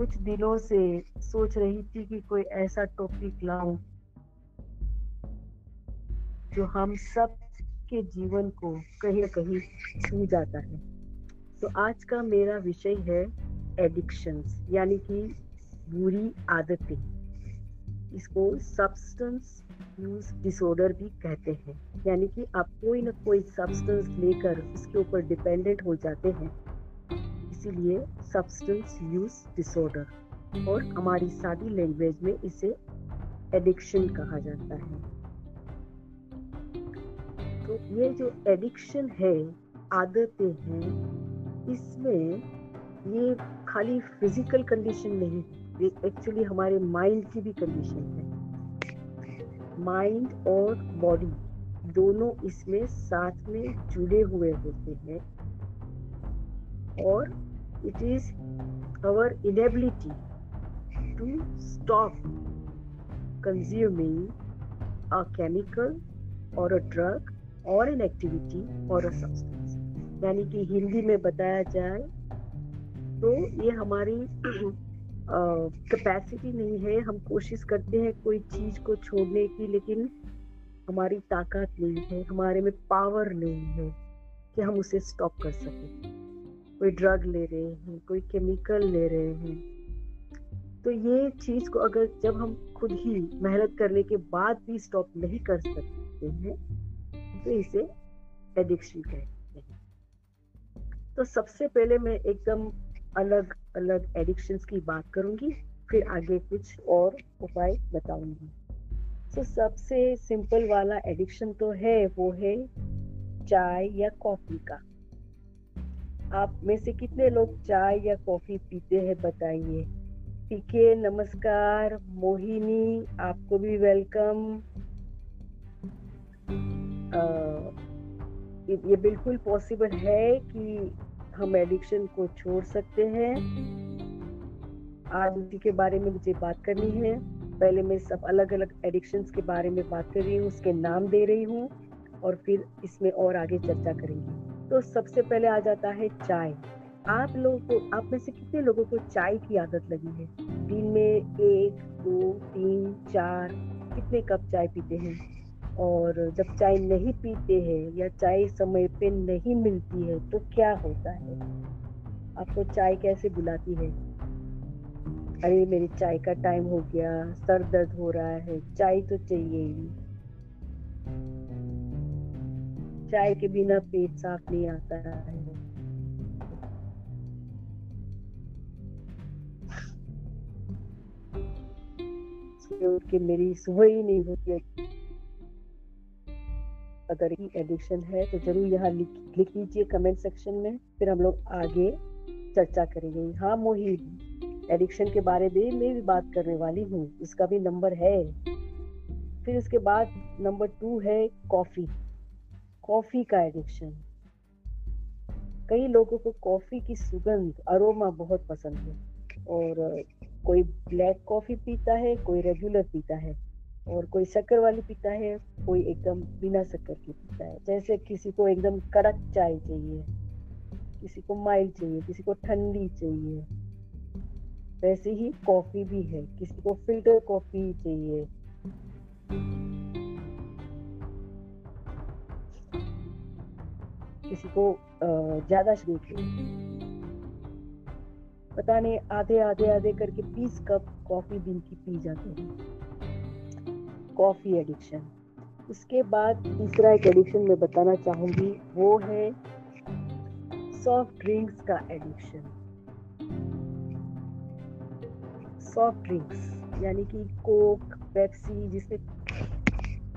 कुछ दिनों से सोच रही थी कि कोई ऐसा टॉपिक लाऊं जो हम सब के जीवन को कहीं ना कहीं छू जाता है। तो आज का मेरा विषय है एडिक्शंस यानी कि बुरी आदतें। इसको सब्सटेंस यूज़ डिसऑर्डर भी कहते हैं। यानी कि आप कोई ना कोई सब्सटेंस लेकर उसके ऊपर डिपेंडेंट हो जाते हैं। इसीलिए सब्सटेंस यूज़ डिसऑर्डर और हमारी सादी लैंग्वेज में इसे एडिक्शन कहा जाता है। तो ये जो एडिक्शन है, आदतें हैं, इसमें ये खाली फ़िज़िकल कंडीशन नहीं ये एक्चुअली हमारे माइंड की भी कंडीशन है। माइंड और बॉडी दोनों इसमें साथ में जुड़े हुए होते हैं और it is our inability to stop consuming a chemical or a drug or an activity or a substance. यानी कि हिंदी में बताया जाए तो ये हमारी कैपेसिटी नहीं है। हम कोशिश करते हैं कोई चीज़ को छोड़ने की, लेकिन हमारी ताकत नहीं है, हमारे में पावर नहीं है कि हम उसे स्टॉप कर सकें। कोई ड्रग ले रहे हैं, कोई केमिकल ले रहे हैं। तो ये चीज़ को अगर जब हम खुद ही मेहनत करने के बाद भी स्टॉप नहीं कर सकते हैं तो इसे एडिक्शन कहते हैं। तो सबसे पहले मैं एकदम अलग अलग एडिक्शंस की बात करूँगी, फिर आगे कुछ और उपाय बताऊँगी। तो सबसे सिंपल वाला एडिक्शन तो है, वो है चाय या कॉफ़ी का। आप में से कितने लोग चाय या कॉफ़ी पीते हैं बताइए? ठीक है नमस्कार मोहिनी आपको भी वेलकम आ, ये बिल्कुल पॉसिबल है कि हम एडिक्शन को छोड़ सकते हैं। आज उसी के बारे में मुझे बात करनी है। पहले मैं सब अलग अलग एडिक्शंस के बारे में बात कर रही हूँ उसके नाम दे रही हूँ और फिर इसमें और आगे चर्चा करेंगे। तो सबसे पहले आ जाता है चाय। आप लोगों को, आप में से कितने लोगों को चाय की आदत लगी है? दिन में एक, दो, तीन, चार, कितने कप चाय पीते हैं? और जब चाय नहीं पीते हैं या चाय समय पे नहीं मिलती है तो क्या होता है? आपको चाय कैसे बुलाती है? अरे, मेरी चाय का टाइम हो गया, सर दर्द हो रहा है, चाय तो चाहिए ही। चाय के बिना पेट साफ़ नहीं आता है। उठ के मेरी सुबह ही नहीं होती। है अगर एडिक्शन है तो ज़रूर यहाँ लिख लिख लीजिए कमेंट सेक्शन में। फिर हम लोग आगे चर्चा करेंगे। हाँ मोहित एडिक्शन के बारे में मैं भी बात करने वाली हूँ। इसका भी नंबर है। फिर इसके बाद नंबर टू है कॉफ़ी कॉफ़ी का एडिक्शन। कई लोगों को कॉफ़ी की सुगंध, अरोमा बहुत पसंद है और कोई ब्लैक कॉफ़ी पीता है, कोई रेगुलर पीता है और कोई शक्कर वाली पीता है, कोई एकदम बिना शक्कर की पीता है। जैसे किसी को एकदम कड़क चाय चाहिए, किसी को माइल्ड चाहिए, किसी को ठंडी चाहिए, वैसे ही कॉफ़ी भी है। किसी को फ़िल्टर कॉफ़ी चाहिए। किसी को ज़्यादा शरीक है पता नहीं, आधे आधे आधे करके बीस कप कॉफ़ी दिन की पी जाते हैं। Coffee addiction. उसके बाद तीसरा एक एडिक्शन मैं बताना चाहूँगी, वो है सॉफ्ट ड्रिंक्स का एडिक्शन। सॉफ्ट ड्रिंक्स, यानी कि कोक, पेप्सी, जिसमें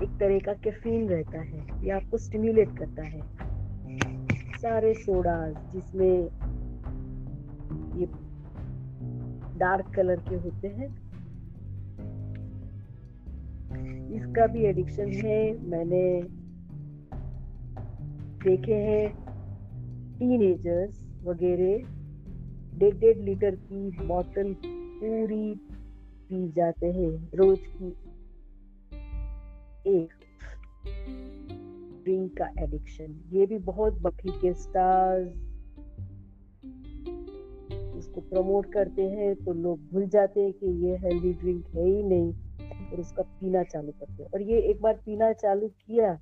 एक तरह का कैफीन रहता है, ये आपको स्टिम्युलेट करता है। सारे सोडाज जिसमें ये डार्क कलर के होते हैं। इसका भी एडिक्शन है। मैंने देखे हैं टीनेजर्स वगैरह। डेढ़ डेढ़ लीटर की बोतल पूरी पी जाते हैं रोज की। एक का एडिक्शन ये भी बहुत बकरी के स्टार्स उसको प्रमोट करते हैं तो लोग भूल जाते हैं कि ये हेल्दी ड्रिंक है ही नहीं और उसका पीना चालू करते हैं। और ये एक बार पीना चालू किया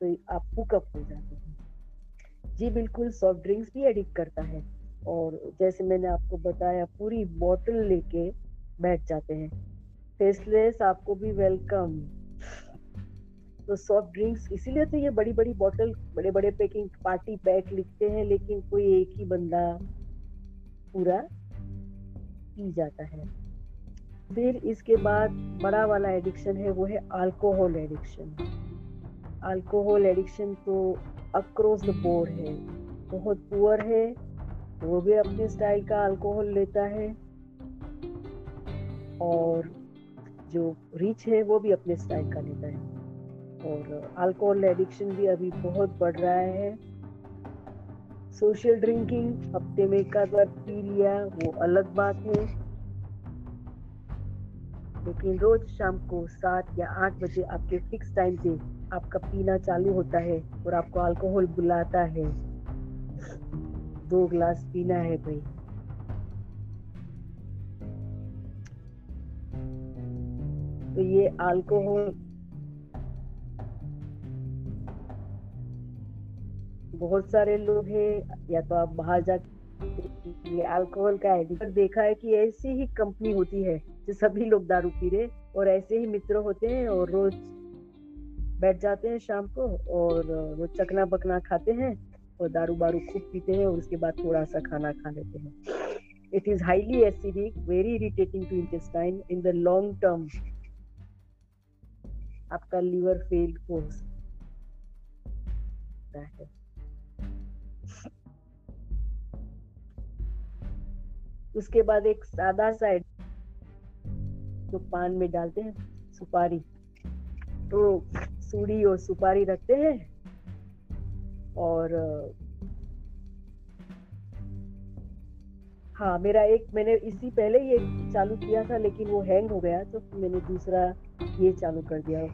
तो आप हुकअप हो जाते हैं? जी बिल्कुल सॉफ्ट ड्रिंक्स भी एडिक्ट करता है। और जैसे मैंने आपको बताया, पूरी बॉटल लेके बैठ जाते हैं। फेसलेस आपको भी वेलकम तो सॉफ्ट ड्रिंक्स इसीलिए तो ये बड़ी बड़ी बॉटल बड़े बड़े पैकिंग पार्टी पैक लिखते हैं, लेकिन कोई एक ही बंदा पूरा पी जाता है। फिर इसके बाद बड़ा वाला एडिक्शन है, वो है अल्कोहल एडिक्शन अल्कोहल एडिक्शन तो अक्रॉस द बोर्ड है। बहुत पुअर है, वो भी अपने स्टाइल का अल्कोहल लेता है। और जो रिच है, वो भी अपने स्टाइल का लेता है। और अल्कोहल एडिक्शन भी अभी बहुत बढ़ रहा है। सोशल ड्रिंकिंग हफ़्ते में एक आध बार पी लिया, वो अलग बात है। लेकिन रोज शाम को सात या आठ बजे आपके फिक्स टाइम पे आपका पीना चालू होता है और आपको अल्कोहल बुलाता है। दो ग्लास पीना है भाई। तो ये अल्कोहल बहुत सारे लोग हैं, या तो आप बाहर जा ये अल्कोहल का एडिक्ट देखा है कि ऐसी ही कंपनी होती है, जो सभी लोग दारू पी रहे और ऐसे ही मित्र होते हैं, और रोज बैठ जाते हैं शाम को, और वो चकना बकना खाते हैं, और दारू बारू खूब पीते हैं, और उसके बाद थोड़ा सा खाना खा लेते हैं। It is highly acidic very irritating to intestine in the long term आपका लीवर फेल हो सकता है। उसके बाद एक सादा सा तो पान में डालते हैं, सुपारी। तो सूड़ी और सुपारी रखते हैं और हाँ मेरा एक, मैंने इसी पहले ये चालू किया था, लेकिन वो हैंग हो गया तो मैंने दूसरा ये चालू कर दिया।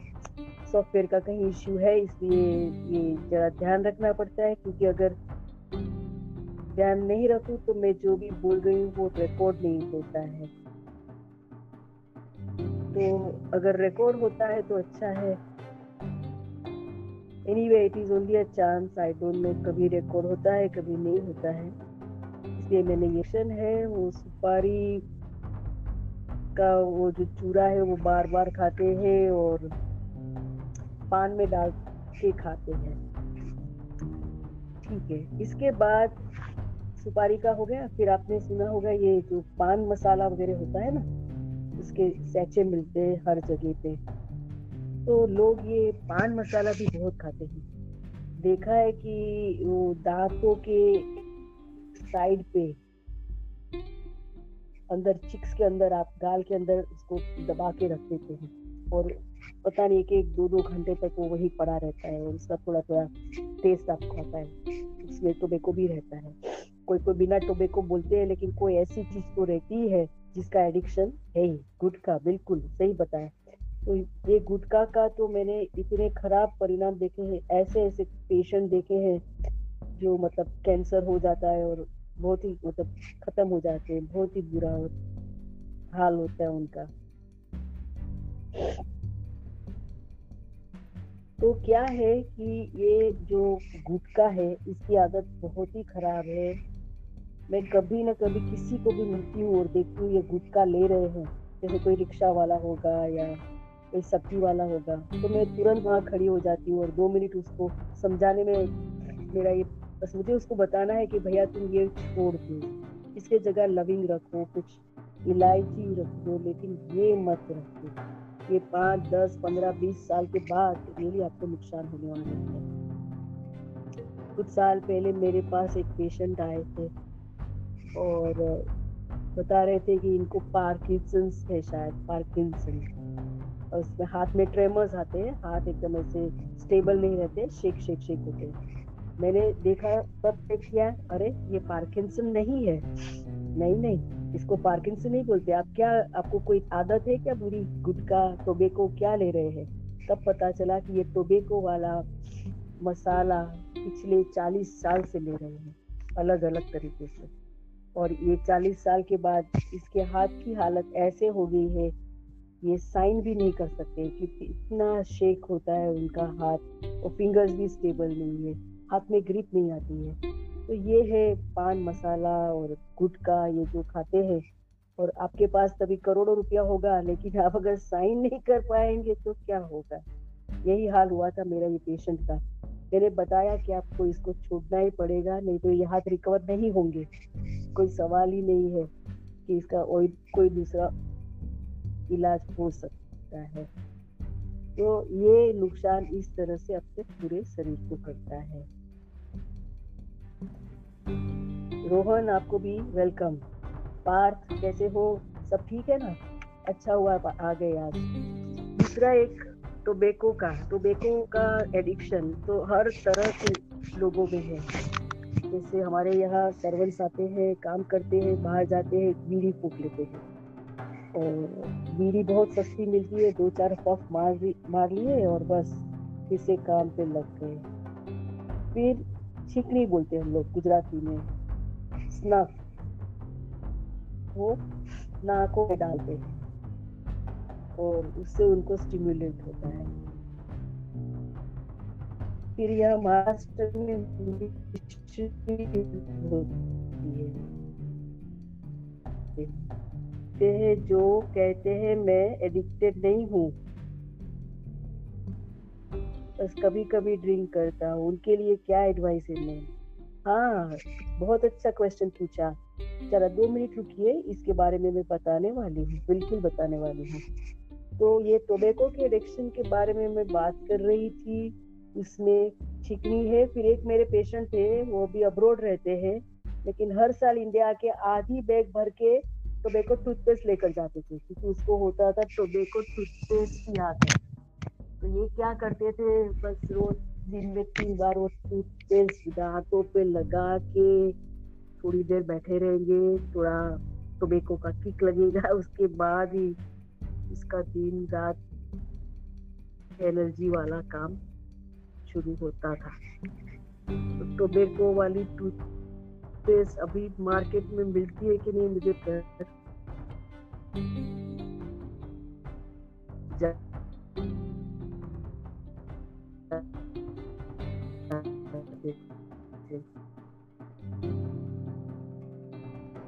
सॉफ्टवेयर का कहीं इश्यू है, इसलिए ये जरा ध्यान रखना पड़ता है, क्योंकि अगर ध्यान नहीं रखूँ तो मैं जो भी बोल रही हूँ, वो रिकॉर्ड नहीं होता है। तो अगर रिकॉर्ड होता है तो अच्छा है। Anyway it is only a chance I don't know कभी रिकॉर्ड होता है, कभी नहीं होता है। इसलिए मैंने ये है, वो सुपारी का वो जो चूरा है, वो बार बार खाते हैं और पान में डाल के खाते हैं। ठीक है, इसके बाद सुपारी का हो गया, फिर आपने सुना होगा ये जो पान मसाला वगैरह होता है ना, उसके सैचे मिलते हैं हर जगह पे। तो लोग ये पान मसाला भी बहुत खाते हैं। देखा है कि वो दांतों के साइड पे, अंदर चिक्स के अंदर आप गाल के अंदर उसको दबा के रख देते हैं। और पता नहीं कि एक दो दो घंटे तक वो वही पड़ा रहता है और उसका थोड़ा थोड़ा टेस्ट आपको आता है। उसमें टोबेको भी रहता है। कोई कोई बिना टोबेको बोलते हैं, लेकिन कोई ऐसी चीज़ तो रहती है जिसका एडिक्शन है ही गुटखा बिल्कुल सही बताया। तो ये गुटखा का तो मैंने इतने खराब परिणाम देखे हैं, ऐसे ऐसे पेशेंट देखे हैं, जो मतलब कैंसर हो जाता है और बहुत ही मतलब खत्म हो जाते हैं, बहुत ही बुरा हाल होता है उनका। तो क्या है कि ये जो गुटखा है, इसकी आदत बहुत ही खराब है। मैं कभी ना कभी किसी को भी मिलती हूँ और देखती हूँ, ये गुटखा ले रहे हैं। जैसे कोई रिक्शा वाला होगा या कोई सब्ज़ी वाला होगा तो मैं तुरंत वहाँ खड़ी हो जाती हूँ और दो मिनट उसको समझाने में मेरा ये बस मुझे उसको बताना है कि भैया तुम ये छोड़ दो। इसके जगह लविंग रखो, कुछ इलायची रखो, लेकिन ये मत रखो। ये पाँच, दस, पंद्रह, बीस साल के बाद रियली आपको नुकसान होने वाला है। कुछ साल पहले मेरे पास एक पेशेंट आए थे। और बता रहे थे कि इनको पार्किंसंस है शायद पार्किंसन और उसमें हाथ में ट्रेमर्स आते हैं, हाथ एकदम ऐसे स्टेबल नहीं रहते शेक शेक शेक होते हैं। मैंने देखा, तब चेक किया, अरे, ये पार्किंसन नहीं है। नहीं नहीं, इसको पार्किंसन नहीं बोलते। आप क्या, आपको कोई आदत है क्या बुरी? गुटका टोबेको क्या ले रहे हैं? तब पता चला कि ये टोबेको वाला मसाला पिछले चालीस साल से ले रहे हैं अलग अलग तरीके से। और ये चालीस साल के बाद इसके हाथ की हालत ऐसे हो गई है, ये साइन भी नहीं कर सकते क्योंकि इतना शेक होता है उनका हाथ और फिंगर्स भी स्टेबल नहीं है, हाथ में ग्रिप नहीं आती है। तो ये है पान मसाला और गुटका ये जो खाते हैं और आपके पास तभी करोड़ों रुपया होगा, लेकिन आप अगर साइन नहीं कर पाएँगे तो क्या होगा? यही हाल हुआ था मेरा ये पेशेंट का। मैंने बताया कि आपको इसको छोड़ना ही पड़ेगा, नहीं तो ये हाथ रिकवर नहीं होंगे। कोई सवाल ही नहीं है कि इसका और कोई दूसरा इलाज हो सकता है। तो ये नुकसान इस तरह से अपने पूरे शरीर को करता है। रोहन, आपको भी वेलकम पार्थ, कैसे हो? सब ठीक है ना? अच्छा हुआ आ गए आज। दूसरा एक टोबेको का टोबेको का एडिक्शन तो हर तरह के लोगों में है। जैसे हमारे यहाँ सर्वेंट्स आते हैं, काम करते हैं, बाहर जाते हैं, बीड़ी फूक लेते हैं। और बीड़ी बहुत सस्ती मिलती है, दो चार पफ मार मार लिए और बस फिर से काम पे लग गए। फिर छिकनी बोलते हैं हम लोग गुजराती में स्नफ वो नाकों में डालते हैं और उससे उनको स्टिमुलेट होता है। फिर यह मास्टर में होती है। जो कहते हैं, मैं एडिक्टेड नहीं हूँ। बस कभी कभी ड्रिंक करता हूँ। उनके लिए क्या एडवाइस है मैं हाँ बहुत अच्छा क्वेश्चन पूछा। जरा दो मिनट रुकिए, इसके बारे में मैं बताने वाली हूँ, बिल्कुल बताने वाली हूँ। तो ये टोबैको के एडिक्शन के बारे में मैं बात कर रही थी। उसमें छिकनी है, फिर एक मेरे पेशेंट थे, वो भी अब्रोड रहते हैं, लेकिन हर साल इंडिया के आधी बैग भर के टोबैको टूथपेस्ट लेकर जाते थे, क्योंकि उसको होता था टोबैको टूथपेस्ट की आदत तो ये क्या करते थे, बस रोज दिन में तीन बार वो टूथपेस्ट दांतों पे लगा के थोड़ी देर बैठे रहेंगे, थोड़ा टोबैको का किक लगेगा, उसके बाद ही उसका दिन, रात एनर्जी वाला काम शुरू होता था। टोबैको वाली टूथ पेस्ट अभी मार्केट में मिलती है कि नहीं मुझे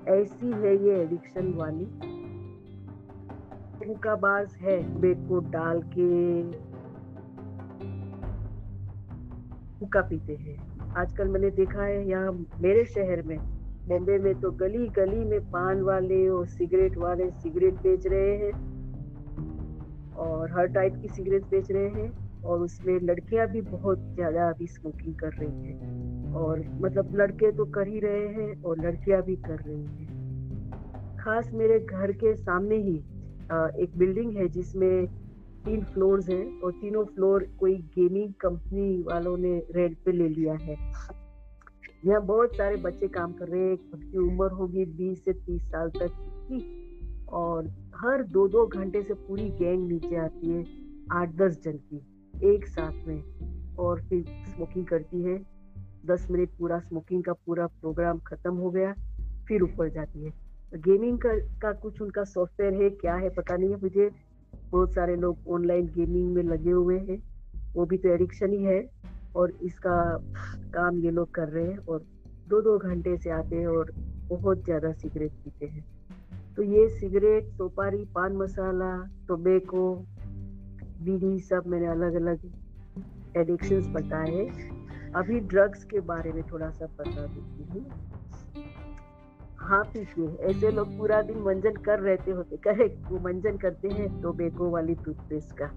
ऐसी है ये एडिक्शन वाली। का बाज है बेट को डाल के। हुक्का पीते हैं। आजकल मैंने देखा है यहाँ मेरे शहर में, बॉम्बे में तो गली गली में पान वाले और सिगरेट वाले सिगरेट बेच रहे हैं और हर टाइप की सिगरेट बेच रहे हैं और उसमें लड़कियाँ भी बहुत ज़्यादा अभी स्मोकिंग कर रही हैं और मतलब लड़के तो कर ही रहे हैं और लड़कियाँ भी कर रही हैं। खास मेरे घर के सामने ही एक बिल्डिंग है जिसमें तीन फ्लोर्स हैं और तीनों फ्लोर कोई गेमिंग कंपनी वालों ने रेंट पे ले लिया है। यहाँ बहुत सारे बच्चे काम कर रहे हैं। उनकी उम्र होगी बीस से तीस साल तक की और हर दो दो घंटे से पूरी गैंग नीचे आती है आठ दस जन की एक साथ में। और फिर स्मोकिंग करती है। दस मिनट पूरा स्मोकिंग का पूरा प्रोग्राम खत्म हो गया फिर ऊपर जाती है। गेमिंग का, का कुछ उनका सॉफ्टवेयर है क्या है पता नहीं है मुझे। बहुत सारे लोग ऑनलाइन गेमिंग में लगे हुए हैं। वो भी तो एडिक्शन ही है और इसका काम ये लोग कर रहे हैं और दो दो घंटे से आते हैं और बहुत ज़्यादा सिगरेट पीते हैं। तो ये सिगरेट सोपारी, पान मसाला टोबैको बीड़ी सब मैंने अलग अलग एडिक्शंस बताए अभी ड्रग्स के बारे में थोड़ा सा बता देती हूँ। हाँ पीछे ऐसे लोग पूरा दिन मंजन कर रहते होते। करेक्ट, वो मंजन करते हैं टोबेको वाली टूथपेस्ट का।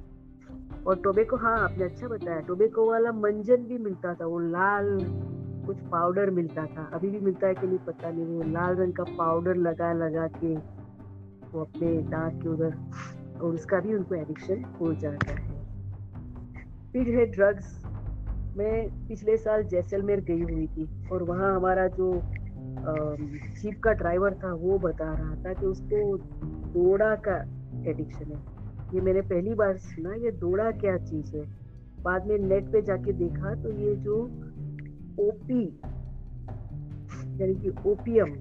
और टोबेको हाँ आपने अच्छा बताया। टोबेको वाला मंजन भी मिलता था। वो लाल कुछ पाउडर मिलता था। अभी भी मिलता है कि नहीं पता नहीं। वो लाल रंग का पाउडर लगा लगा के वो अपने दांत के उधर और उसका भी उनको एडिक्शन हो जाता है। फिर है ड्रग्स मैं पिछले साल जैसलमेर गई हुई थी और वहाँ हमारा जो जीप का ड्राइवर था, वो बता रहा था कि उसको दौड़ा का एडिक्शन है। ये मैंने पहली बार सुना, ये दौड़ा क्या चीज़ है? बाद में नेट पे जाके देखा तो ये जो ओपी यानी कि ओपियम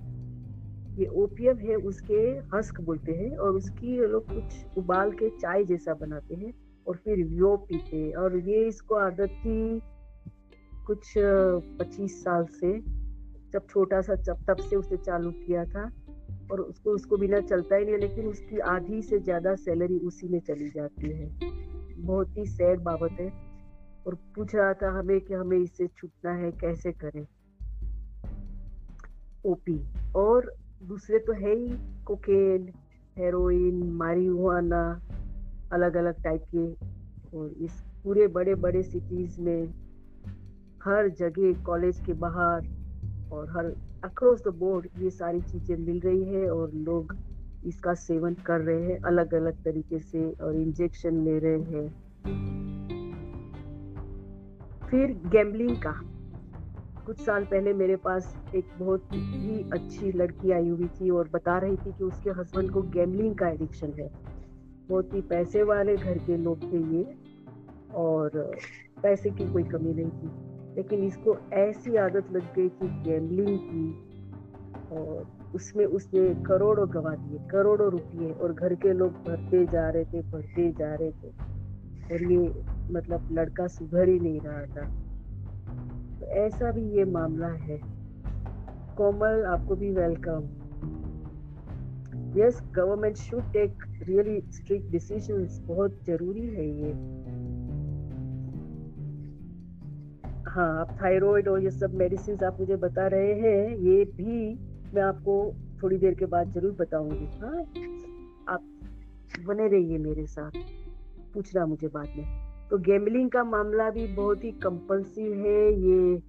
ये ओपियम है, उसके हस्क बोलते हैं और उसकी लोग कुछ उबाल के चाय जैसा बनाते हैं और फिर वो पीते और ये इसको आदत थी कुछ पच्चीस साल से जब छोटा सा जब तब से उसने चालू किया था और उसको उसको बिना चलता ही नहीं लेकिन उसकी आधी से ज़्यादा सैलरी उसी में चली जाती है। बहुत ही सैड बाबत है और पूछ रहा था हमें कि हमें इससे छूटना है, कैसे करें? ओपी, और दूसरे तो है ही कोकेन, हेरोइन, मारिजुआना अलग अलग टाइप के। और इस पूरे बड़े बड़े सिटीज़ में हर जगह कॉलेज के बाहर और हर अक्रॉस द बोर्ड ये सारी चीज़ें मिल रही है और लोग इसका सेवन कर रहे हैं अलग अलग तरीके से और इंजेक्शन ले रहे हैं। फिर गैम्बलिंग का। कुछ साल पहले मेरे पास एक बहुत ही अच्छी लड़की आई हुई थी और बता रही थी कि उसके हस्बैंड को गैम्बलिंग का एडिक्शन है। बहुत ही पैसे वाले घर के लोग थे ये और पैसे की कोई कमी नहीं थी। लेकिन इसको ऐसी आदत लग गई थी गैमलिंग की और उसमें उसने करोड़ों गवा दिए, करोड़ों रुपये और घर के लोग भरते जा रहे थे, भरते जा रहे थे। और ये मतलब लड़का सुधर ही नहीं रहा था। तो ऐसा भी ये मामला है। कोमल, आपको भी welcome yes government should take really strict decisions बहुत ज़रूरी है ये। हाँ आप थायराइड और ये सब मेडिसिन आप मुझे बता रहे हैं, ये भी मैं आपको थोड़ी देर के बाद ज़रूर बताऊँगी। हाँ आप बने रहिए मेरे साथ। पूछना मुझे बाद में। तो गैमलिंग का मामला भी बहुत ही कंपल्सिव है, ये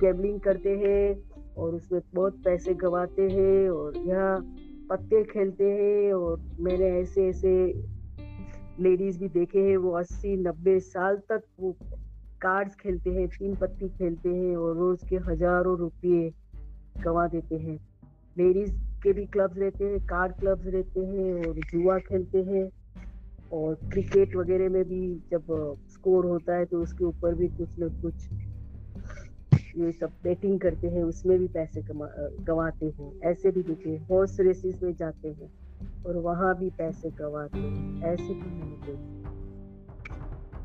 गैमलिंग करते हैं और उसमें बहुत पैसे गवाते हैं और यहाँ पत्ते खेलते हैं और मैंने ऐसे ऐसे लेडीज़ भी देखे हैं, वो अस्सी नब्बे साल तक वो कार्ड्स खेलते हैं, तीन पत्ती खेलते हैं और रोज के हज़ारों रुपये गवा देते हैं। लेडीज़ के भी क्लब्स रहते हैं कार्ड क्लब्स रहते हैं और जुआ खेलते हैं और क्रिकेट वगैरह में भी जब स्कोर होता है तो उसके ऊपर भी कुछ न कुछ ये सब बेटिंग करते हैं, उसमें भी पैसे गवाते हैं। ऐसे भी देखे हॉर्स रेसेस में जाते हैं और वहाँ भी पैसे गवाते हैं। ऐसे भी मैंने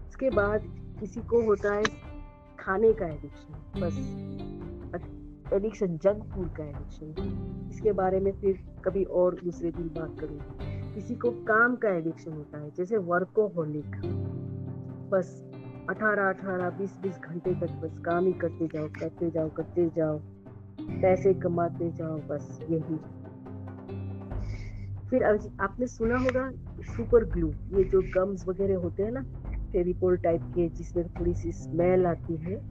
उसके बाद किसी को होता है खाने का एडिक्शन बस। एडिक्शन जंक फ़ूड का एडिक्शन इसके बारे में फिर कभी और दूसरे दिन बात करूँगी। किसी को काम का एडिक्शन होता है जैसे वर्कोहोलिक बस अठारह अठारह बीस बीस घंटे तक बस काम ही करते जाओ करते जाओ करते जाओ। पैसे कमाते जाओ बस यही। फिर आपने सुना होगा सुपर ग्लू ये जो गम्स वगैरह होते हैं ना फेविकोल टाइप के जिसमें थोड़ी सी स्मेल आती है,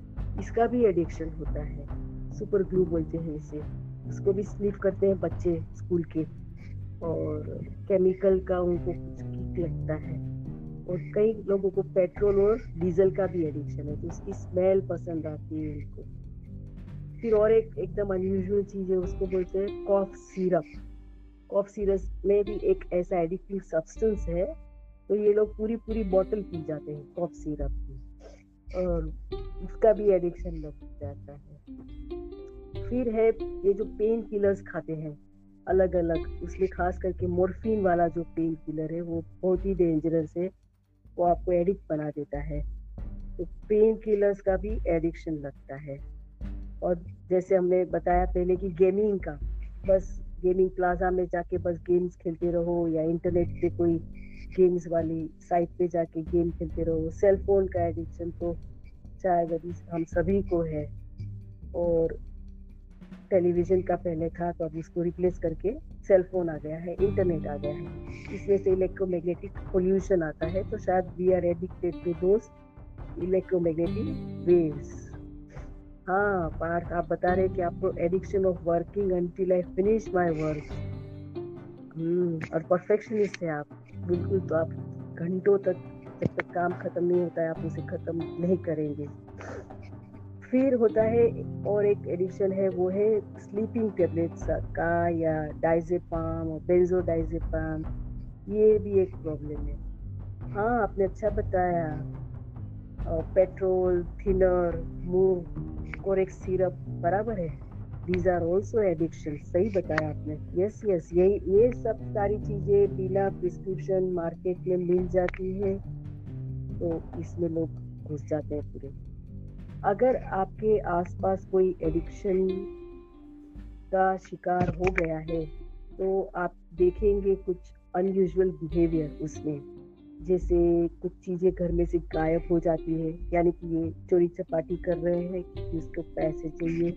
इसका भी एडिक्शन होता है। सुपर ग्लू बोलते हैं इसे। उसको भी स्लीप करते हैं बच्चे स्कूल के। और केमिकल का उनको कुछ किक लगता है। और कई लोगों को पेट्रोल और डीजल का भी एडिक्शन है तो उसकी स्मेल पसंद आती है उनको। फिर और एक एकदम अनयूजुअल चीज़ है, उसको बोलते हैं कॉफ सिरप कॉफ सिरप में भी एक ऐसा एडिक्टिव सब्सटेंस है तो ये लोग पूरी पूरी बॉटल पी जाते हैं कॉफ सिरप की। और उसका भी एडिक्शन लग जाता है। फिर है, ये जो पेन किलर्स खाते हैं अलग अलग उसमें खास करके मोरफिन वाला जो पेन किलर है, वो बहुत ही डेंजरस है, वो आपको एडिक्ट बना देता है। तो पेन किलर्स का भी एडिक्शन लगता है। और जैसे हमने बताया पहले कि गेमिंग का, बस गेमिंग प्लाजा में जाके बस गेम्स खेलते रहो या इंटरनेट पे कोई गेम्स वाली साइट पे जाके गेम खेलते रहो। सेल फ़ोन का एडिक्शन तो शायद अभी हम सभी को है। और टेलीविज़न का पहले था तो अब इसको रिप्लेस करके सेल फ़ोन आ गया है इंटरनेट आ गया है। इसमें से इलेक्ट्रोमैग्नेटिक पोल्यूशन आता है तो शायद we are addicted to those electromagnetic waves हाँ पार्थ आप बता रहे कि आपको addiction of working until I finish my work और परफेक्शनिस्ट है आप। बिल्कुल तो आप घंटों तक, जब तक काम खत्म नहीं होता है, आप उसे खत्म नहीं करेंगे। फिर होता है और एक एडिक्शन है, वो है स्लीपिंग टेबलेट्स का, या डाइजेपाम और बेंजोडाइजेपाम ये भी एक प्रॉब्लम है। हाँ आपने अच्छा बताया। और पेट्रोल थिनर मूव और एक सिरप बराबर है। दीज आर ऑल्सो एडिक्शन सही बताया आपने। यस यस यही ये सब सारी चीज़ें बिना प्रिस्क्रिप्शन मार्केट में मिल जाती है तो इसमें लोग घुस जाते हैं पूरे। अगर आपके आसपास कोई एडिक्शन का शिकार हो गया है तो आप देखेंगे कुछ अनयूजुअल बिहेवियर उसमें। जैसे कुछ चीज़ें घर में से गायब हो जाती है, यानी कि ये चोरी चपाटी कर रहे हैं क्योंकि उसको पैसे चाहिए।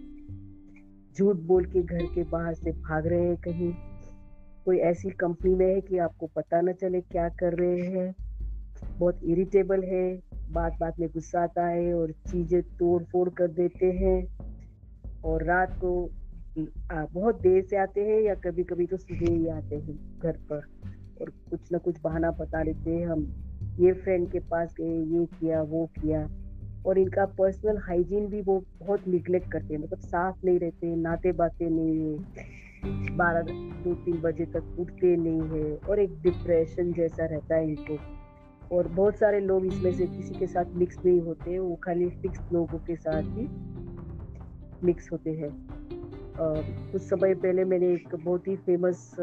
झूठ बोल के घर के बाहर से भाग रहे हैं कहीं। कोई ऐसी कंपनी में है कि आपको पता न चले क्या कर रहे हैं। बहुत इरिटेबल है बात बात में गुस्सा आता है और चीज़ें तोड़ फोड़ कर देते हैं। और रात को बहुत देर से आते हैं या कभी कभी तो सुबह ही आते हैं घर पर। और कुछ ना कुछ बहाना बता लेते हैं हम। ये फ्रेंड के पास गए, ये किया, वो किया। और इनका पर्सनल हाइजीन भी वो बहुत निगलेक्ट करते हैं। मतलब साफ़ नहीं रहते नाते बाते नहीं है। बारह दो तीन बजे तक उठते नहीं है और एक डिप्रेशन जैसा रहता है इनको। और बहुत सारे लोग इसमें से किसी के साथ मिक्स नहीं होते, वो खाली फिक्स लोगों के साथ ही मिक्स होते हैं। कुछ समय पहले मैंने एक बहुत ही फ़ेमस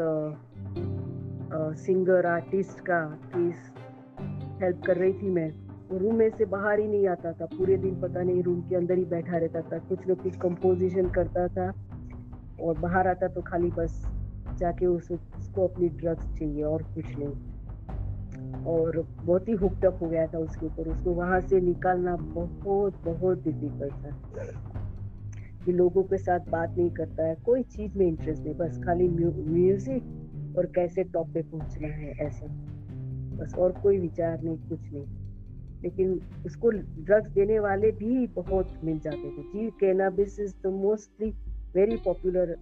सिंगर आर्टिस्ट का केस हेल्प कर रही थी मैं। रूम में से बाहर ही नहीं आता था। पूरे दिन पता नहीं रूम के अंदर ही बैठा रहता था। कुछ न कुछ कंपोजिशन करता था और बाहर आता तो खाली बस जाके उस, उसको अपनी ड्रग्स चाहिए और कुछ नहीं। और बहुत ही हुकटअप हो गया था उसके ऊपर। उसको वहाँ से निकालना बहुत बहुत डिफ़िकल्ट था। कि लोगों के साथ बात नहीं करता है। कोई चीज़ में इंटरेस्ट नहीं। बस खाली म्यूज़िक और कैसे टॉप पे पहुँचना है ऐसा। बस और कोई विचार नहीं कुछ नहीं। लेकिन उसको ड्रग्स देने वाले भी बहुत मिल जाते थे। जी cannabis is the mostly very popular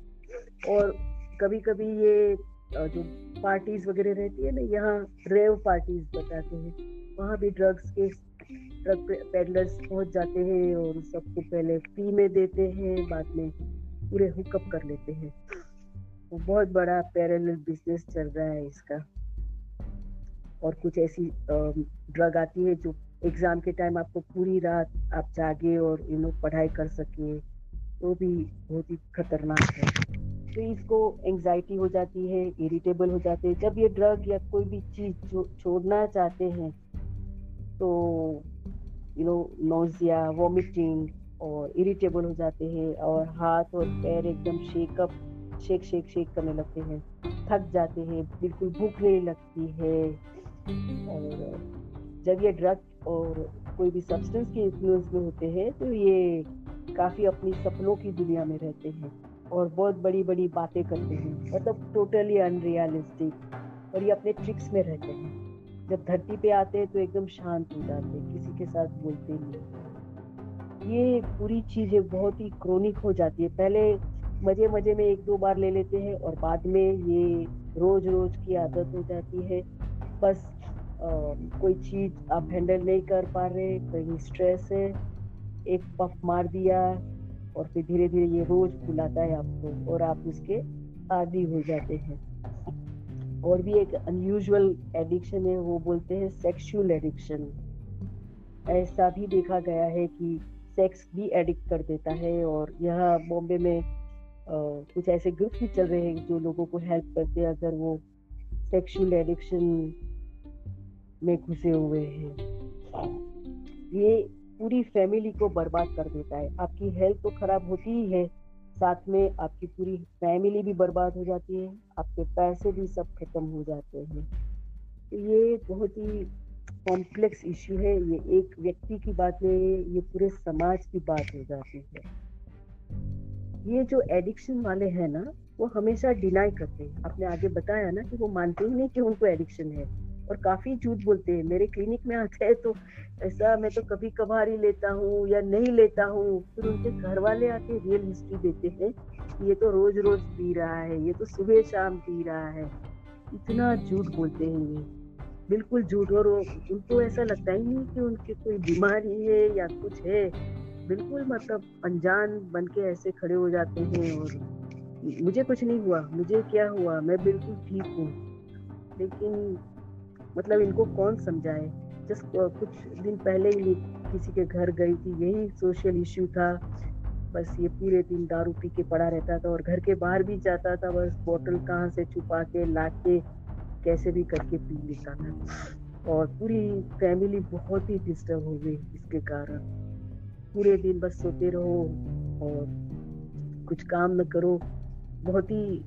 और कभी कभी ये जो पार्टीज़ वगैरह रहती है ना, यहाँ रेव पार्टीज़ बताते हैं। वहाँ भी ड्रग्स के ड्रग पेडलर्स पहुँच जाते हैं और सबको पहले फ्री में देते हैं, बाद में पूरे हुकअप कर लेते हैं। वो बहुत बड़ा पैरेलल बिज़नेस चल रहा है इसका। और कुछ ऐसी ड्रग आती है जो एग्ज़ाम के टाइम आपको पूरी रात आप जागे और यू नो पढ़ाई कर सके तो भी बहुत ही खतरनाक है। तो इसको एंजाइटी हो जाती है इरिटेबल हो जाते हैं। जब ये ड्रग या कोई भी चीज़ जो छोड़ना चाहते हैं तो यू नो नोजिया वॉमिटिंग और इरिटेबल हो जाते हैं और हाथ और पैर एकदम शेकअप शेक शेक शेक करने लगते हैं। थक जाते हैं, बिल्कुल भूख नहीं लगती है और जब ये ड्रग और कोई भी सब्सटेंस के इन्फ्लुएंस में होते हैं तो ये काफ़ी अपनी सपनों की दुनिया में रहते हैं और बहुत बड़ी बड़ी बातें करते हैं। मतलब टोटली अनरियलिस्टिक और ये अपने ट्रिक्स में रहते हैं। जब धरती पे आते हैं तो एकदम शांत हो जाते हैं, किसी के साथ बोलते नहीं ये पूरी चीज़ें बहुत ही क्रोनिक हो जाती है। पहले मज़े मज़े में एक दो बार ले लेते हैं और बाद में ये रोज रोज की आदत हो जाती है। बस कोई चीज़ आप हैंडल नहीं कर पा रहे कहीं स्ट्रेस है एक पफ मार दिया और फिर धीरे धीरे ये रोज बुलाता है आपको और आप उसके आदि हो जाते हैं। और भी एक अनयूजुअल एडिक्शन है वो बोलते हैं सेक्सुअल एडिक्शन ऐसा भी देखा गया है कि सेक्स भी एडिक्ट कर देता है और यहाँ बॉम्बे में आ, कुछ ऐसे ग्रुप भी चल रहे हैं जो लोगों को हेल्प करते हैं अगर वो सेक्सुअल एडिक्शन में घुसे हुए हैं। ये पूरी फैमिली को बर्बाद कर देता है। आपकी हेल्थ तो खराब होती ही है, साथ में आपकी पूरी फैमिली भी बर्बाद हो जाती है, आपके पैसे भी सब खत्म हो जाते हैं। तो ये बहुत ही कॉम्प्लेक्स इश्यू है। ये एक व्यक्ति की बात नहीं, ये पूरे समाज की बात हो जाती है। ये जो एडिक्शन वाले हैं ना, वो हमेशा डिनाई करते हैं। आपने आगे बताया ना कि वो मानते ही नहीं कि उनको एडिक्शन है। और काफ़ी झूठ बोलते हैं। मेरे क्लिनिक में आते हैं तो ऐसा मैं तो कभी कभार ही लेता हूँ या नहीं लेता हूँ। फिर उनके घर वाले आके रियल हिस्ट्री देते हैं ये तो रोज रोज पी रहा है, ये तो सुबह शाम पी रहा है। इतना झूठ बोलते हैं ये। बिल्कुल झूठ और उनको ऐसा लगता ही नहीं कि उनकी कोई बीमारी है या कुछ है। बिल्कुल मतलब अनजान बन के ऐसे खड़े हो जाते हैं और मुझे कुछ नहीं हुआ, मुझे क्या हुआ? मैं बिल्कुल ठीक हूँ। लेकिन मतलब इनको कौन समझाए? जस्ट कुछ दिन पहले ही किसी के घर गई थी, यही सोशल इश्यू था। बस ये पूरे दिन दारू पी के पड़ा रहता था और घर के बाहर भी जाता था, बस बोतल कहाँ से छुपा के ला के कैसे भी करके पी लेता था। और पूरी फैमिली बहुत ही डिस्टर्ब हो गई इसके कारण। पूरे दिन बस सोते रहो और कुछ काम न करो। बहुत ही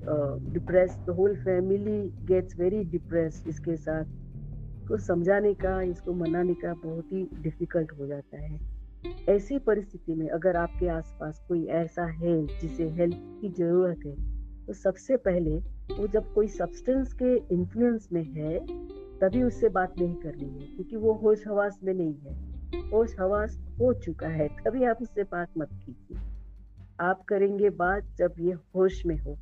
depress the whole family gets very depress इसके साथ। तो समझाने का, इसको मनाने का बहुत ही डिफ़िकल्ट हो जाता है। ऐसी परिस्थिति में अगर आपके आसपास कोई ऐसा है जिसे हेल्प की ज़रूरत है तो सबसे पहले वो जब कोई सब्सटेंस के इन्फ्लुएंस में है, तभी उससे बात नहीं करनी है, क्योंकि वो होश हवास में नहीं है। होश हवास हो चुका है, तभी आप उससे बात मत कीजिए। आप करेंगे बात जब ये होश में हो,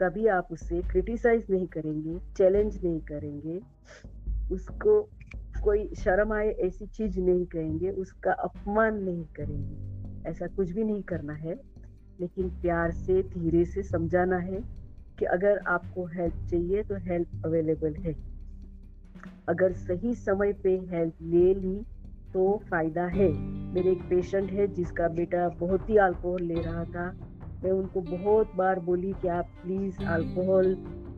तभी आप उसे क्रिटिसाइज नहीं करेंगे चैलेंज नहीं करेंगे। उसको कोई शर्म आए, ऐसी चीज़ नहीं कहेंगे, उसका अपमान नहीं करेंगे। ऐसा कुछ भी नहीं करना है, लेकिन प्यार से, धीरे से समझाना है कि अगर आपको हेल्प चाहिए तो हेल्प अवेलेबल है। अगर सही समय पे हेल्प ले ली तो फ़ायदा है। मेरे एक पेशेंट है, जिसका बेटा बहुत ही अल्कोहल ले रहा था। मैं उनको बहुत बार बोली कि आप प्लीज़ अल्कोहल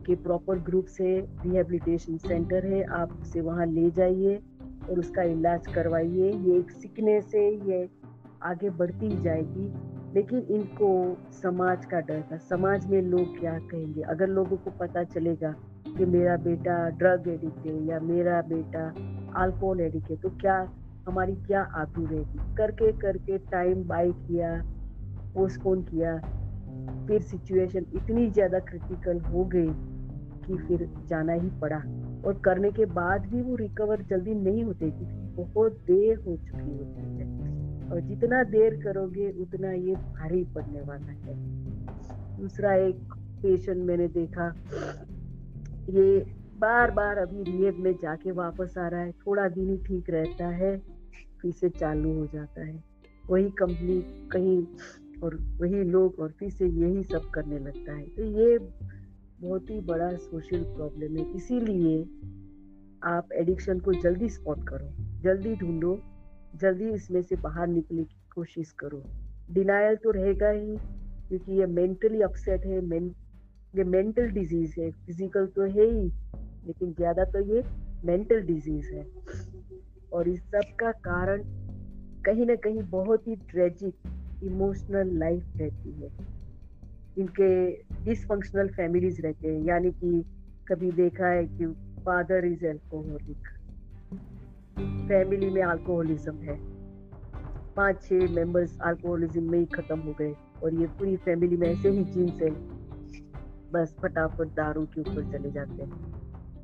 के प्रॉपर ग्रुप से रिहेबिलिटेशन सेंटर है, आप उसे वहाँ ले जाइए और उसका इलाज करवाइए। ये एक सीखने से ये आगे बढ़ती ही जाएगी, लेकिन इनको समाज का डर था। समाज में लोग क्या कहेंगे? अगर लोगों को पता चलेगा कि मेरा बेटा ड्रग एडिक्ट है या मेरा बेटा अल्कोहल एडिक्ट है तो क्या हमारी क्या आतू रहेगी? करके करके टाइम बाई किया पोस्टपोन किया, फिर सिचुएशन इतनी ज़्यादा क्रिटिकल हो गई कि फिर जाना ही पड़ा और करने के बाद भी वो रिकवर जल्दी नहीं होते क्योंकि बहुत देर हो चुकी होती है। और जितना देर करोगे, उतना ये भारी पड़ने वाला है। दूसरा एक पेशेंट मैंने देखा, ये बार बार अभी रिहेब में जाके वापस आ रहा है, थोड़ा दिन ही ठीक रहता है, फिर से चालू हो जाता है। वही कंपनी कहीं और वही लोग और फिर से यही सब करने लगता है। तो ये बहुत ही बड़ा सोशल प्रॉब्लम है। इसीलिए आप एडिक्शन को जल्दी स्पॉट करो, जल्दी ढूंढो, जल्दी इसमें से बाहर निकलने की कोशिश करो। डिनायल तो रहेगा ही, क्योंकि ये मेंटली अपसेट है मेन ये मेंटल डिज़ीज़ है। फ़िज़िकल तो है ही, लेकिन ज़्यादा तो ये मेंटल डिज़ीज़ है। और इस सब का कारण कहीं ना कहीं बहुत ही ट्रेजिक इमोशनल लाइफ रहती है। इनके डिसफंक्शनल फैमिलीज़ रहते हैं यानी कि कभी देखा है कि फादर इज़ एल्कोहलिक फैमिली में अल्कोहलिज्म है। पाँच छह मेंबर्स अल्कोहलिज्म में ही खत्म हो गए और ये पूरी फैमिली में ऐसे ही जीन्स है। बस फटाफट दारू के ऊपर चले जाते हैं।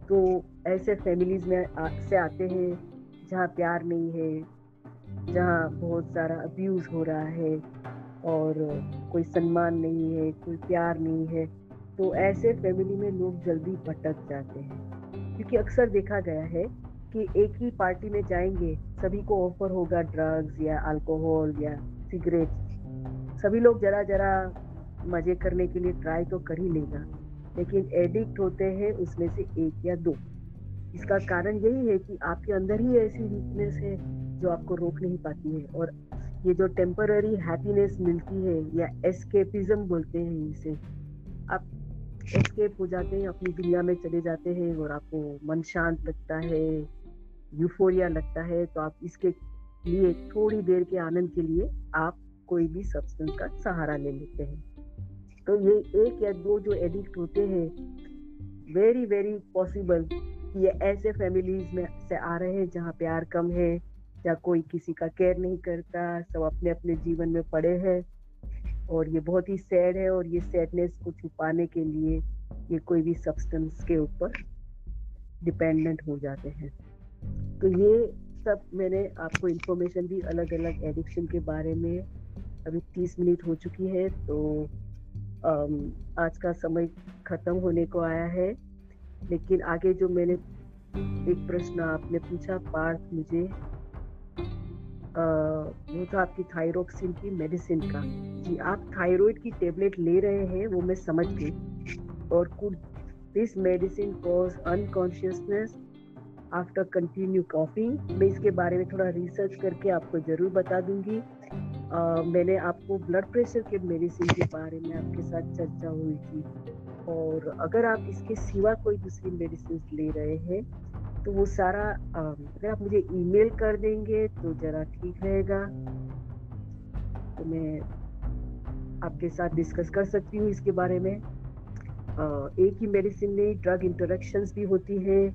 तो ऐसे फैमिलीज़ में आ, से आते हैं जहाँ प्यार नहीं है जहाँ बहुत सारा अब्यूज़ हो रहा है। और कोई सम्मान नहीं है, कोई प्यार नहीं है तो ऐसे फैमिली में लोग जल्दी भटक जाते हैं। क्योंकि अक्सर देखा गया है कि एक ही पार्टी में जाएँगे, सभी को ऑफ़र होगा ड्रग्स या अल्कोहल या सिगरेट सभी लोग जरा जरा मज़े करने के लिए ट्राई तो कर ही लेगा, लेकिन एडिक्ट होते हैं उसमें से एक या दो। इसका कारण यही है कि आपके अंदर ही ऐसी वीकनेस है जो आपको रोक नहीं पाती है और ये जो टेम्पररी हैप्पीनेस मिलती है, या एस्केपिज्म बोलते हैं इसे, आप एस्केप हो जाते हैं, अपनी दुनिया में चले जाते हैं और आपको मन शांत लगता है यूफोरिया लगता है तो आप इसके लिए थोड़ी देर के आनंद के लिए आप कोई भी सब्सटेंस का सहारा ले लेते हैं। तो ये एक या दो जो एडिक्ट होते हैं वेरी वेरी पॉसिबल ये ऐसे फैमिलीज़ में से आ रहे हैं जहाँ प्यार कम है या कोई किसी का केयर नहीं करता, सब अपने अपने जीवन में पड़े हैं। और ये बहुत ही सैड है और ये सैडनेस को छुपाने के लिए ये कोई भी सब्सटेंस के ऊपर डिपेंडेंट हो जाते हैं। तो ये सब मैंने आपको इन्फॉर्मेशन दी अलग अलग एडिक्शन के बारे में। अभी तीस मिनट हो चुकी है तो आज का समय खत्म होने को आया है। लेकिन आगे जो मैंने एक प्रश्न आपने पूछा, पार्थ मुझे वो था आपकी थायरोक्सिन की मेडिसिन का। जी आप थायराइड की टेबलेट ले रहे हैं वो मैं समझ गई। और could this medicine cause unconsciousness after continue coughing मैं इसके बारे में थोड़ा रिसर्च करके आपको ज़रूर बता दूँगी। आ, मैंने आपको ब्लड प्रेशर के मेडिसिन के बारे में आपके साथ चर्चा हुई थी। और अगर आप इसके सिवा कोई दूसरी मेडिसिन ले रहे हैं तो वो सारा अगर आप मुझे ईमेल कर देंगे तो ज़रा ठीक रहेगा। तो मैं आपके साथ डिस्कस कर सकती हूँ इसके बारे में। एक ही मेडिसिन में ड्रग इंटरेक्शंस भी होती है।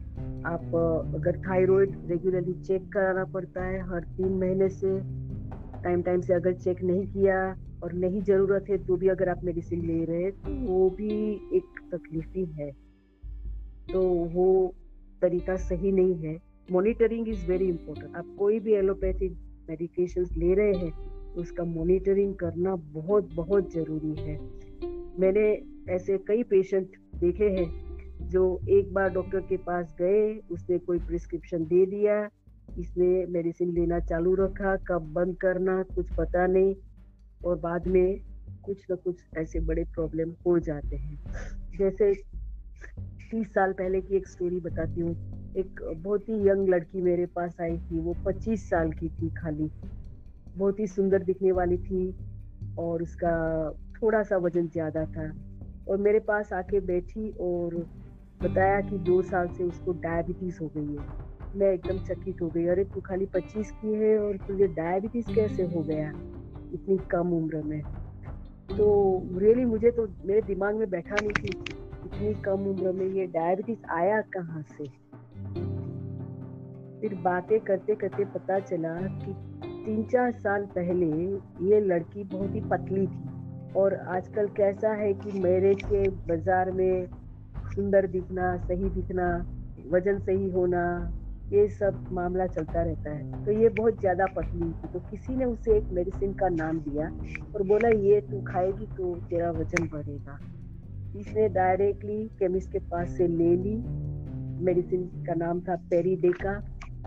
आप अगर थायराइड रेगुलरली चेक कराना पड़ता है हर तीन महीने से, टाइम टाइम से अगर चेक नहीं किया और नहीं ज़रूरत है तो भी अगर आप मेडिसिन ले रहे हैं तो वो भी एक तकलीफ़ ही है। तो वो तरीका सही नहीं है। मॉनिटरिंग इज़ वेरी इंपॉर्टेंट आप कोई भी एलोपैथिक मेडिकेशन ले रहे हैं, उसका मॉनिटरिंग करना बहुत बहुत ज़रूरी है। मैंने ऐसे कई पेशेंट देखे हैं, जो एक बार डॉक्टर के पास गए, उसने कोई प्रिस्क्रिप्शन दे दिया, इसने मेडिसिन लेना चालू रखा, कब बंद करना, कुछ पता नहीं, और बाद में कुछ न कुछ ऐसे बड़े प्रॉब्लम हो जाते हैं। जैसे तीस साल पहले की एक स्टोरी बताती हूँ। एक बहुत ही यंग लड़की मेरे पास आई थी, वो पच्चीस साल की थी खाली। बहुत ही सुंदर दिखने वाली थी और उसका थोड़ा सा वज़न ज़्यादा था। और मेरे पास आके बैठी और बताया कि दो साल से उसको डायबिटीज़ हो गई है। मैं एकदम चकित हो गई, अरे, तू खाली पच्चीस की है और तुझे डायबिटीज़ कैसे हो गया? इतनी कम उम्र में। तो रियली really मुझे तो मेरे दिमाग में बैठा नहीं थी इतनी कम उम्र में ये डायबिटीज़ आया कहाँ से? फिर बातें करते करते पता चला कि तीन चार साल पहले ये लड़की बहुत ही पतली थी और आजकल कैसा है कि मैरिज के बाज़ार में सुंदर दिखना, सही दिखना, वज़न सही होना, ये सब मामला चलता रहता है। तो ये बहुत ज़्यादा पतली थी। तो किसी ने उसे एक मेडिसिन का नाम दिया और बोला, ये तू खाएगी तो तेरा वज़न बढ़ेगा। इसने डायरेक्टली केमिस्ट के पास से ले ली। मेडिसिन का नाम था पेरीडेका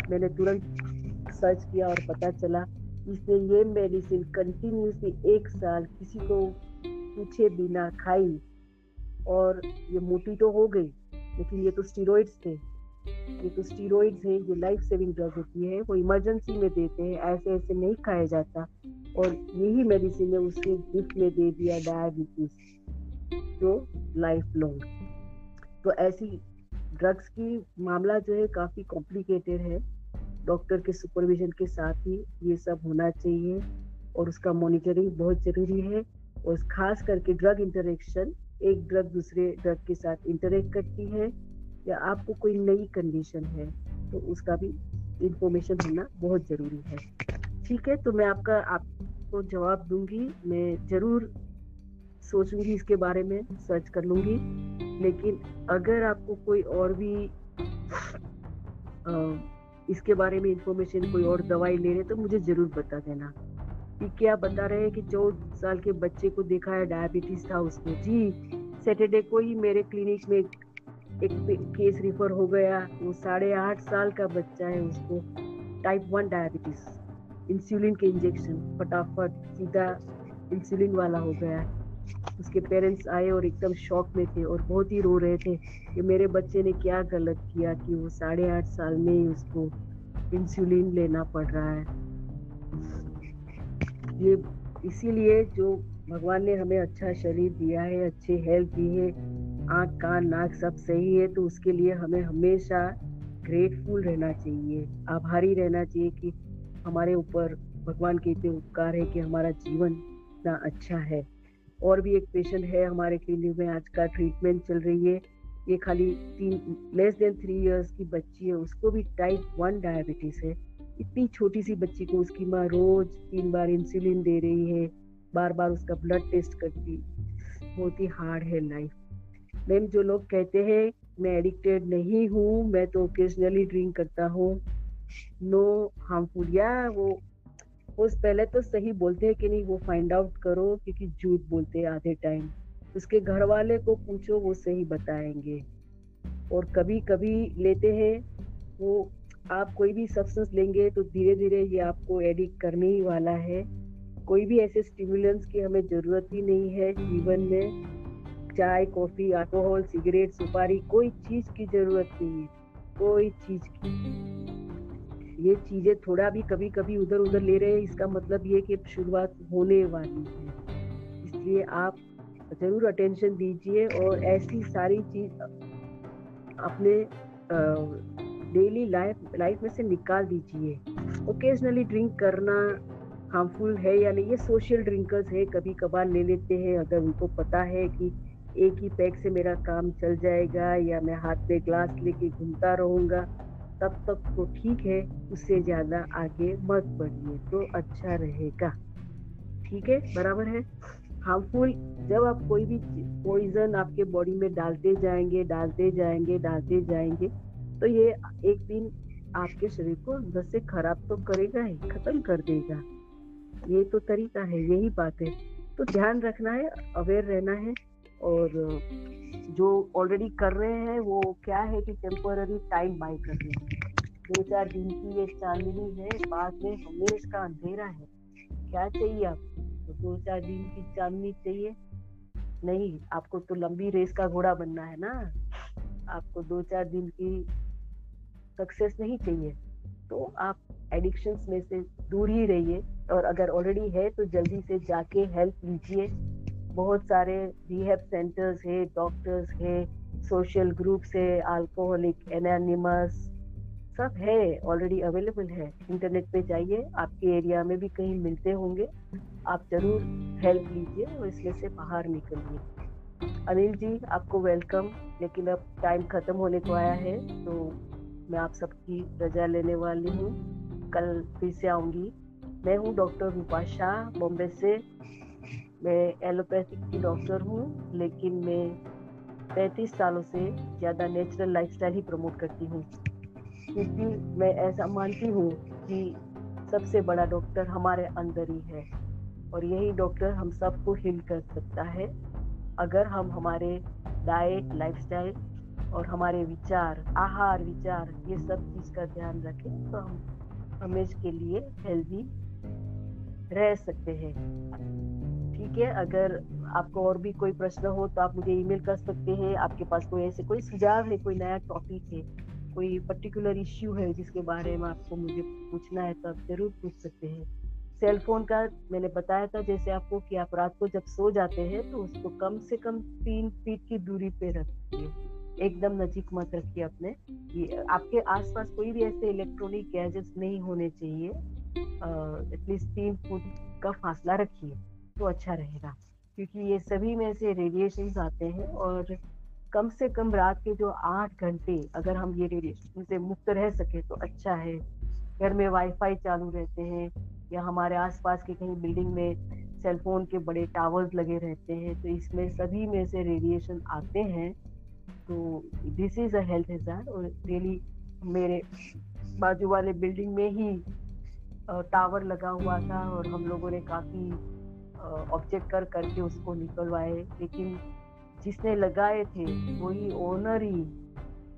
मैंने तुरंत सर्च किया और पता चला इसने ये मेडिसिन कंटिन्यूसली एक साल किसी को पूछे बिना खाई और ये मोटी तो हो गई, लेकिन ये तो स्टीरोइड्स थे। ये तो स्टीरोइड्स है जो लाइफ सेविंग ड्रग होती है, वो इमरजेंसी में देते हैं, ऐसे ऐसे नहीं खाया जाता। और यही मेडिसिन ने उसके गिफ्ट में दे दिया डायबिटीज़ जो लाइफ लॉन्ग तो ऐसी ड्रग्स की मामला जो है काफ़ी कॉम्प्लिकेटेड है। डॉक्टर के सुपरविजन के साथ ही ये सब होना चाहिए और उसका मॉनिटरिंग बहुत ज़रूरी है। और खास करके ड्रग इंटरेक्शन एक ड्रग दूसरे ड्रग के साथ इंटरेक्ट करती है या आपको कोई नई कंडीशन है तो उसका भी इंफॉर्मेशन होना बहुत ज़रूरी है। ठीक है तो मैं आपका, आपको जवाब दूँगी। मैं ज़रूर सोचूँगी इसके बारे में सर्च कर लूँगी। लेकिन अगर आपको कोई और भी आ, इसके बारे में इंफॉर्मेशन कोई और दवाई ले रहे तो मुझे ज़रूर बता देना। कि क्या बता रहे हैं कि चौदह साल के बच्चे को देखा है डायबिटीज़ था उसको जी सैटरडे को ही मेरे क्लिनिक में एक केस रिफर हो गया। वो साढ़े आठ साल का बच्चा है उसको। टाइप वन डायबिटीज़ इंसुलिन के इंजेक्शन फटाफट सीधा इंसुलिन वाला हो गया। उसके पेरेंट्स आए और एकदम शॉक में थे और बहुत ही रो रहे थे कि मेरे बच्चे ने क्या गलत किया कि वो साढ़े आठ साल में ही उसको इंसुलिन लेना पड़ रहा है। ये इसीलिए जो भगवान ने हमें अच्छा शरीर दिया है, अच्छी हेल्थ दी है, आँख, कान, नाक सब सही है तो उसके लिए हमें हमेशा ग्रेटफुल रहना चाहिए, आभारी रहना चाहिए कि हमारे ऊपर भगवान के इतने उपकार है कि हमारा जीवन इतना अच्छा है। और भी एक पेशेंट है हमारे क्लिनिक में आज का ट्रीटमेंट चल रही है। ये खाली तीन लेस देन थ्री इयर्स की बच्ची है, उसको भी टाइप वन डायबिटीज़ है। इतनी छोटी सी बच्ची को उसकी माँ रोज तीन बार इंसुलिन दे रही है बार बार उसका ब्लड टेस्ट करती बहुत ही हार्ड है लाइफ मैम जो लोग कहते हैं, मैं एडिक्टेड नहीं हूँ, मैं तो ओकेजनली ड्रिंक करता हूँ। नो हार्मफुल या वो उस पहले तो सही बोलते हैं कि नहीं, वो फाइंड आउट करो, क्योंकि झूठ बोलते हैं आधे टाइम उसके घर वाले को पूछो, वो सही बताएँगे। और कभी कभी लेते हैं, वो आप कोई भी सब्सटेंस लेंगे तो धीरे धीरे ये आपको एडिक्ट करने ही वाला है। कोई भी ऐसे स्टिमुलेंट्स की हमें ज़रूरत ही नहीं है, जीवन में। चाय कॉफ़ी अल्कोहल सिगरेट सुपारी, कोई चीज़ की ज़रूरत नहीं है, कोई चीज़ की। ये चीज़ें थोड़ा भी कभी कभी उधर उधर ले रहे हैं, इसका मतलब ये कि शुरुआत होने वाली है। इसलिए आप ज़रूर अटेंशन दीजिए और ऐसी सारी चीज़ अपने डेली लाइफ लाइफ में से निकाल दीजिए। ओकेजनली ड्रिंक करना हार्मफुल है या नहीं, ये सोशल ड्रिंकर्स है कभी कभार ले लेते हैं, अगर उनको पता है कि एक ही पैक से मेरा काम चल जाएगा या मैं हाथ में ग्लास लेके घूमता रहूँगा। तब तक तो ठीक है, उससे ज़्यादा आगे मत बढ़िए तो अच्छा रहेगा। ठीक है? बराबर है? हार्मफुल जब आप कोई भी पॉइजन आपके बॉडी में डालते जाएँगे डालते जाएँगे डालते जाएँगे तो ये एक दिन आपके शरीर को अंदर से खराब तो करेगा ही, खत्म कर देगा। ये तो तरीका है, यही बात है। तो ध्यान रखना है अवेयर रहना है, और जो ऑलरेडी कर रहे हैं, वो क्या है कि टेम्पोररी टाइम बाय कर रहे हैं। दो चार दिन की ये चांदनी है, बाद में हमेश का अंधेरा है। क्या चाहिए आपको? तो दो चार दिन की चांदनी चाहिए। नहीं, आपको तो लंबी रेस का घोड़ा बनना है ना। आपको दो चार दिन की सक्सेस नहीं चाहिए। तो आप एडिक्शन में से दूर ही रहिए। और अगर ऑलरेडी है तो जल्दी से जाके हेल्प लीजिए। बहुत सारे रिहेब सेंटर्स है डॉक्टर्स है सोशल ग्रुप्स है अल्कोहलिक एनानिमस सब है ऑलरेडी अवेलेबल है। इंटरनेट पे जाइए, आपके एरिया में भी कहीं मिलते होंगे। आप ज़रूर हेल्प लीजिए और इसमें से बाहर निकलिए। अनिल जी, आपको वेलकम लेकिन अब टाइम खत्म होने को आया है तो मैं आप सबकी रजा लेने वाली हूँ। कल फिर से आऊँगी। मैं हूँ डॉक्टर रूपा शाह, बॉम्बे से। मैं एलोपैथिक की डॉक्टर हूँ, लेकिन मैं पैंतीस सालों से ज़्यादा नेचुरल लाइफस्टाइल ही प्रमोट करती हूँ। क्योंकि मैं ऐसा मानती हूँ कि सबसे बड़ा डॉक्टर हमारे अंदर ही है और यही डॉक्टर हम सबको हील कर सकता है। अगर हम हमारे डाइट लाइफस्टाइल और हमारे विचार, आहार, विचार ये सब चीज़ का ध्यान रखें तो हम हमेशा के लिए हेल्दी रह सकते हैं। ठीक है, अगर आपको और भी कोई प्रश्न हो तो आप मुझे ईमेल कर सकते हैं। आपके पास कोई ऐसे कोई सुझाव है, कोई नया टॉपिक है, कोई पर्टिकुलर इश्यू है जिसके बारे में आपको मुझे पूछना है तो आप ज़रूर पूछ सकते हैं। सेल फ़ोन का मैंने बताया था जैसे आपको कि आप रात को जब सो जाते हैं तो उसको कम से कम तीन फीट की दूरी पे रखिए। एकदम नजीक मत रखिए अपने। ये आपके आसपास कोई भी ऐसे इलेक्ट्रॉनिक गैजेट्स नहीं होने चाहिए। एटलीस्ट तीन फुट का फासला रखिए। तो अच्छा रहेगा, क्योंकि ये सभी में से रेडिएशन आते हैं और कम से कम रात के जो आठ घंटे अगर हम ये रेडिएशन से मुक्त रह सके तो अच्छा है। घर में वाईफाई चालू रहते हैं या हमारे आसपास के कहीं बिल्डिंग में सेलफोन के बड़े टावर्स लगे रहते हैं तो इसमें सभी में से रेडिएशन आते हैं। तो दिस इज़ अ हेल्थ हज़ार और डेली मेरे बाजू वाले बिल्डिंग में ही टावर लगा हुआ था और हम लोगों ने काफ़ी ऑब्जेक्ट कर करके उसको निकलवाए, लेकिन जिसने लगाए थे, वही ओनर ही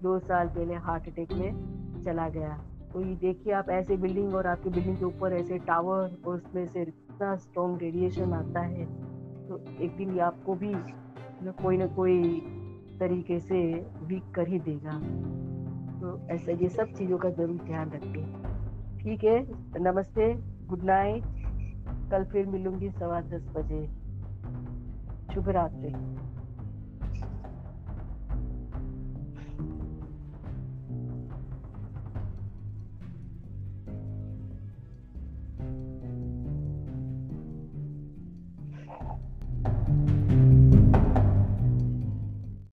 दो साल पहले हार्ट अटैक में चला गया। तो ये देखिए आप ऐसे बिल्डिंग और आपके बिल्डिंग के ऊपर ऐसे टावर और उसमें से इतना स्ट्रॉन्ग रेडिएशन आता है तो एक दिन ये आपको भी कोई ना कोई तरीके से वीक कर ही देगा। तो ऐसा ये सब चीज़ों का ज़रूर ध्यान रखें ठीक है, नमस्ते गुड नाइट कल फिर मिलूँगी सवा दस बजे। शुभ रात्रि।